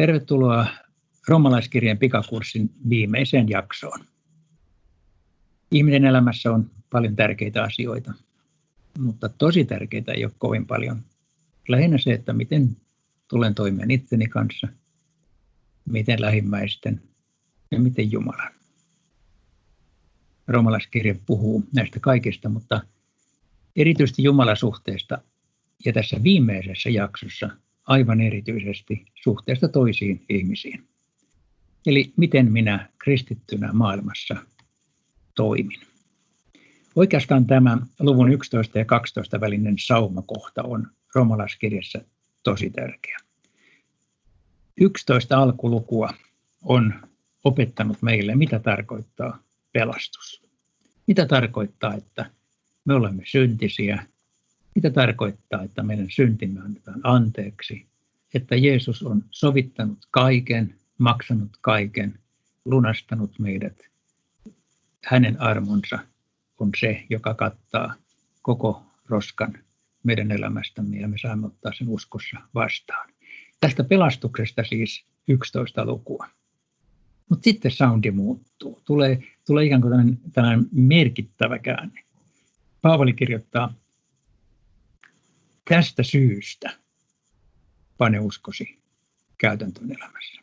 Tervetuloa Romalaiskirjeen pikakurssin viimeiseen jaksoon. Ihmisen elämässä on paljon tärkeitä asioita, mutta tosi tärkeitä ei ole kovin paljon. Lähinnä se, että miten tulen toimeen itseni kanssa, miten lähimmäisten ja miten Jumalan. Romalaiskirja puhuu näistä kaikista, mutta erityisesti Jumalasuhteesta ja tässä viimeisessä jaksossa aivan erityisesti suhteesta toisiin ihmisiin. Eli miten minä kristittynä maailmassa toimin. Oikeastaan tämä luvun 11 ja 12 välinen saumakohta on romalaiskirjassa tosi tärkeä. 11 alkulukua on opettanut meille, mitä tarkoittaa pelastus. Mitä tarkoittaa, että me olemme syntisiä, mitä tarkoittaa, että meidän syntimme annetaan anteeksi, että Jeesus on sovittanut kaiken, maksanut kaiken, lunastanut meidät. Hänen armonsa on se, joka kattaa koko roskan meidän elämästämme ja me saamme ottaa sen uskossa vastaan. Tästä pelastuksesta siis 11 lukua. Mutta sitten soundi muuttuu. Tulee, tulee ikään kuin tällainen, tällainen merkittävä käänne. Paavali kirjoittaa Tästä syystä pane uskosi käytäntöön elämässä.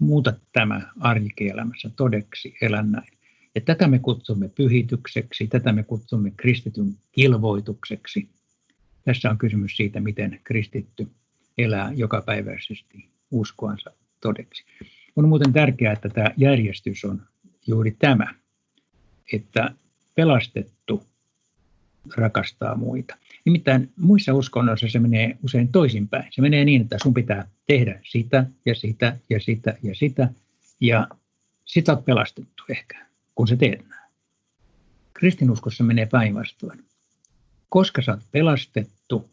Muuta tämä arkielämässä todeksi, elä näin. Ja tätä me kutsumme pyhitykseksi, tätä me kutsumme kristityn kilvoitukseksi. Tässä on kysymys siitä, miten kristitty elää jokapäiväisesti uskoansa todeksi. On muuten tärkeää, että tämä järjestys on juuri tämä, että pelastettu rakastaa muita. Nimittäin muissa uskonnoissa se menee usein toisinpäin. Se menee niin, että sun pitää tehdä sitä ja sitä ja sitä ja sitä, ja sitä olet pelastettu ehkä, kun sä teet näin. Kristinuskossa menee päinvastoin. Koska sä oot pelastettu,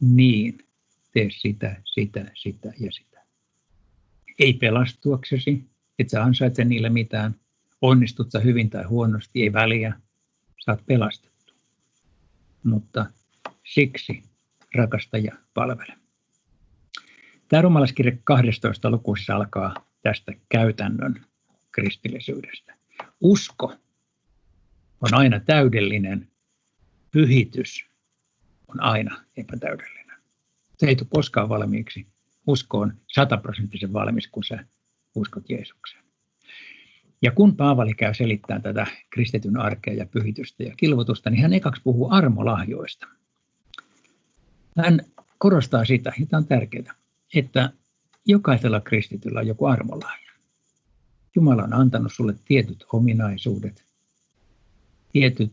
niin tee sitä, sitä, sitä ja sitä. Ei pelastuaksesi, et sä ansaitse niille mitään, onnistut sä hyvin tai huonosti, ei väliä, sä oot pelastettu. Mutta Siksi rakasta ja palvele. Tämä rumalaiskirja 12 lukuissa alkaa tästä käytännön kristillisyydestä. Usko on aina täydellinen, pyhitys on aina epätäydellinen. Se ei tule koskaan valmiiksi. Usko on sataprosenttisen valmis, kun sä uskot Jeesukseen. Ja kun Paavali käy selittämään tätä kristityn arkea ja pyhitystä ja kilvotusta, niin hän ekaksi puhuu armolahjoista – hän korostaa sitä, ja tämä on tärkeää, että jokaisella kristityllä on joku armolahja. Jumala on antanut sulle tietyt ominaisuudet, tietyt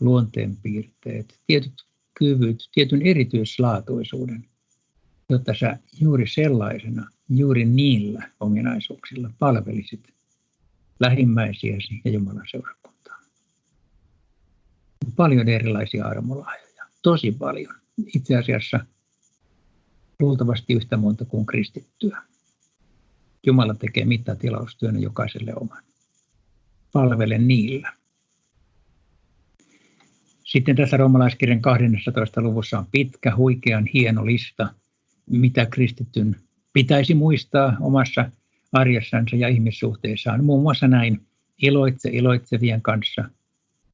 luonteenpiirteet, tietyt kyvyt, tietyn erityislaatuisuuden, jotta sä juuri sellaisena, juuri niillä ominaisuuksilla palvelisit lähimmäisiäsi ja Jumalan seurakuntaa. Paljon erilaisia armolahjoja, tosi paljon itse asiassa luultavasti yhtä monta kuin kristittyä. Jumala tekee mittatilaustyönä jokaiselle oman. Palvele niillä. Sitten tässä roomalaiskirjan 12. luvussa on pitkä, huikean hieno lista, mitä kristityn pitäisi muistaa omassa arjessansa ja ihmissuhteissaan. Muun muassa näin, iloitse iloitsevien kanssa,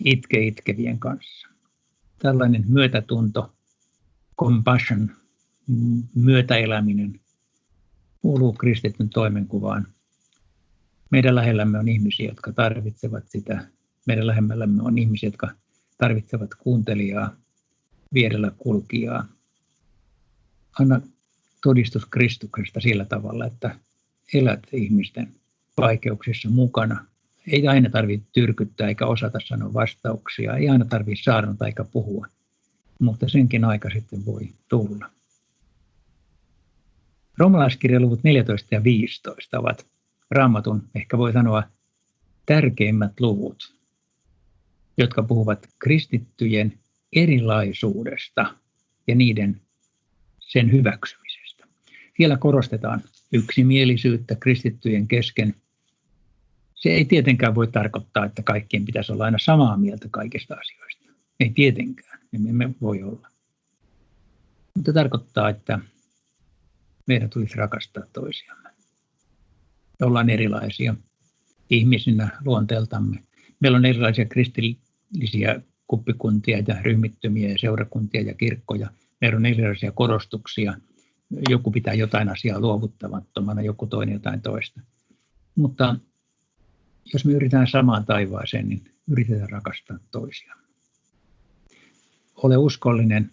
itke itkevien kanssa. Tällainen myötätunto compassion, myötäeläminen, kuuluu kristityn toimenkuvaan. Meidän lähellämme on ihmisiä, jotka tarvitsevat sitä. Meidän lähemmällämme on ihmisiä, jotka tarvitsevat kuuntelijaa, vierellä kulkijaa. Anna todistus Kristuksesta sillä tavalla, että elät ihmisten vaikeuksissa mukana. Ei aina tarvitse tyrkyttää eikä osata sanoa vastauksia, ei aina tarvitse saarnata eikä puhua – mutta senkin aika sitten voi tulla. Roomalaiskirjaluvut 14 ja 15 ovat raamatun, ehkä voi sanoa, tärkeimmät luvut, jotka puhuvat kristittyjen erilaisuudesta ja niiden sen hyväksymisestä. Siellä korostetaan yksimielisyyttä kristittyjen kesken. Se ei tietenkään voi tarkoittaa, että kaikkien pitäisi olla aina samaa mieltä kaikista asioista. Ei tietenkään, emme me voi olla. Mutta tarkoittaa, että meidän tulisi rakastaa toisiamme. Me ollaan erilaisia ihmisinä luonteeltamme. Meillä on erilaisia kristillisiä kuppikuntia ja ryhmittymiä ja seurakuntia ja kirkkoja. Meillä on erilaisia korostuksia. Joku pitää jotain asiaa luovuttamattomana, joku toinen jotain toista. Mutta jos me yritetään samaan taivaaseen, niin yritetään rakastaa toisiamme. Ole uskollinen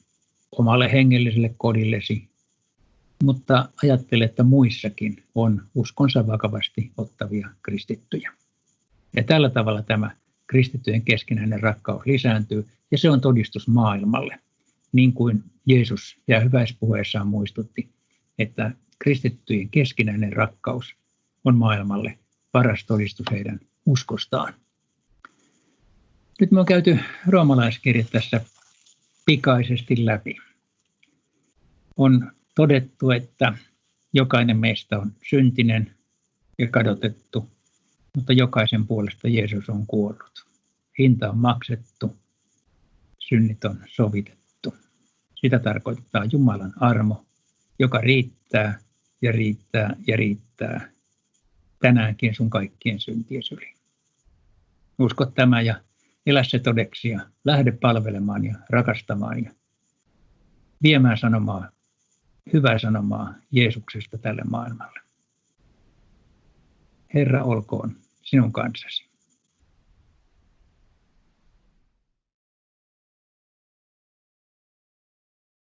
omalle hengelliselle kodillesi, mutta ajattele, että muissakin on uskonsa vakavasti ottavia kristittyjä. Ja tällä tavalla tämä kristittyjen keskinäinen rakkaus lisääntyy, ja se on todistus maailmalle, niin kuin Jeesus ja hyväispuheessaan muistutti, että kristittyjen keskinäinen rakkaus on maailmalle paras todistus heidän uskostaan. Nyt me on käyty roomalaiskirjat tässä pikaisesti läpi. On todettu, että jokainen meistä on syntinen ja kadotettu, mutta jokaisen puolesta Jeesus on kuollut. Hinta on maksettu, synnit on sovitettu. Sitä tarkoittaa Jumalan armo, joka riittää ja riittää ja riittää tänäänkin sun kaikkien syntien yli. Usko tämä ja elä se todeksi ja lähde palvelemaan ja rakastamaan ja viemään sanomaa, hyvää sanomaa Jeesuksesta tälle maailmalle. Herra olkoon sinun kanssasi.